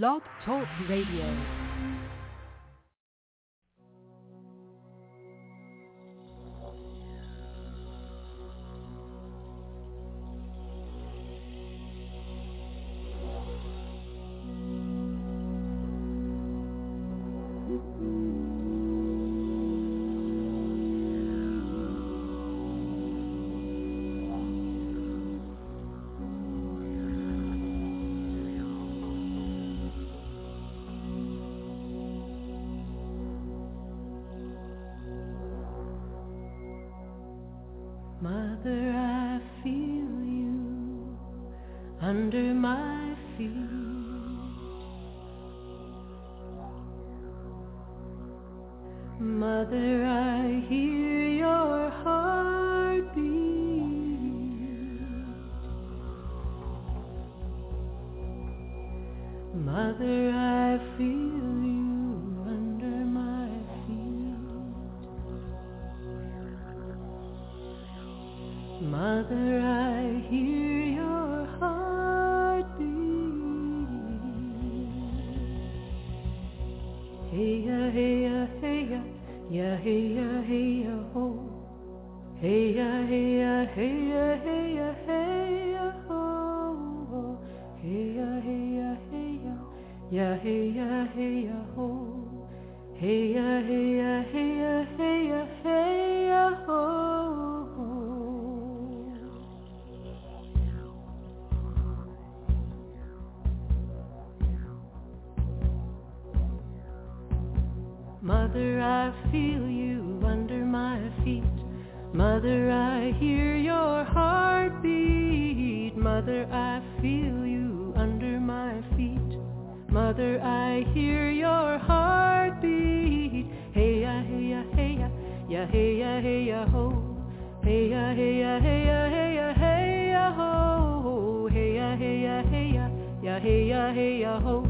Blog Talk Radio. Mother, I hear your heartbeat. Mother, I feel you under my feet. Mother, I hear your heartbeat. Hey ya, hey ya, hey ya, ya hey ya, hey ya, ho. Hey ya, hey ya, hey ya, hey ya, hey ya, ho. Hey ya, hey ya, hey ya, ya hey ya, hey ya, ho.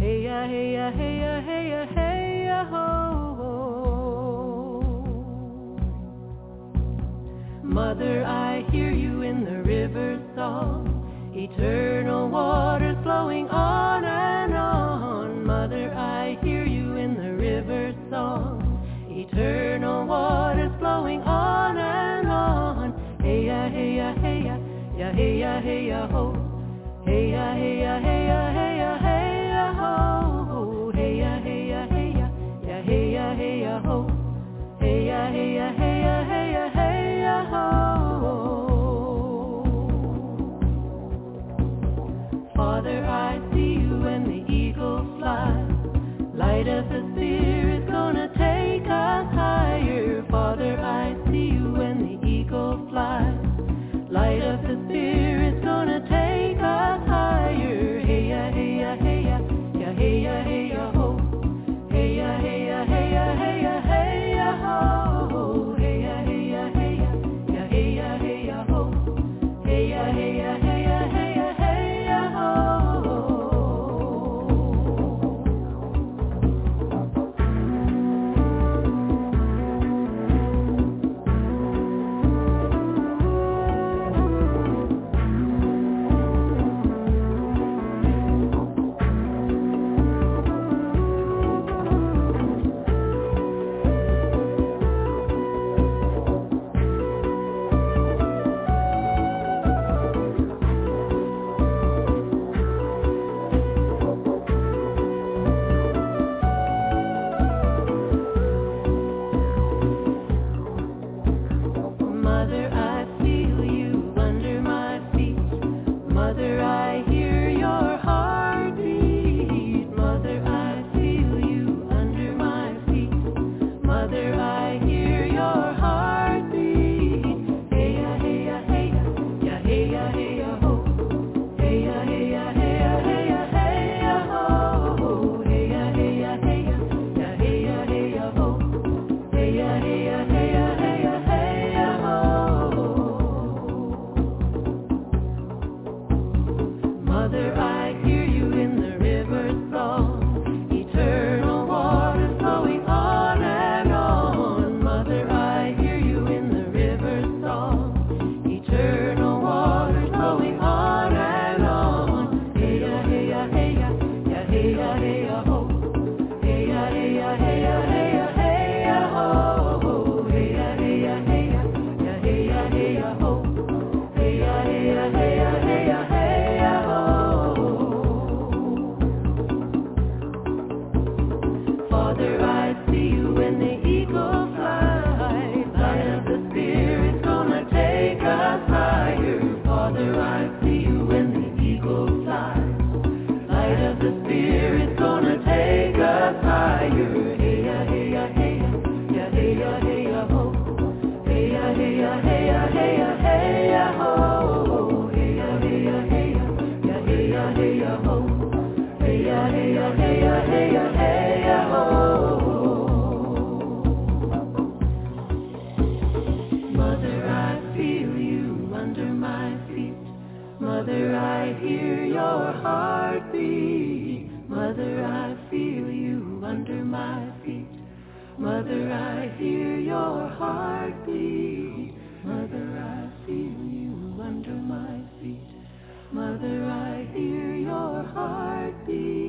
Hey ya, hey ya, hey ya, hey ya, hey ya, ho. Mother, I hear you in the river song. Eternal waters flowing on and on. Mother, I hear you in the river song. Eternal waters flowing on and on. Hey ya, hey ya, hey ya, ya hey ya, hey ya, ho. Hey ya, hey ya, hey ya, hey ya, hey ya, ho. Mother, I hear your heartbeat. Mother, I feel you under my feet. Mother, I hear your heartbeat.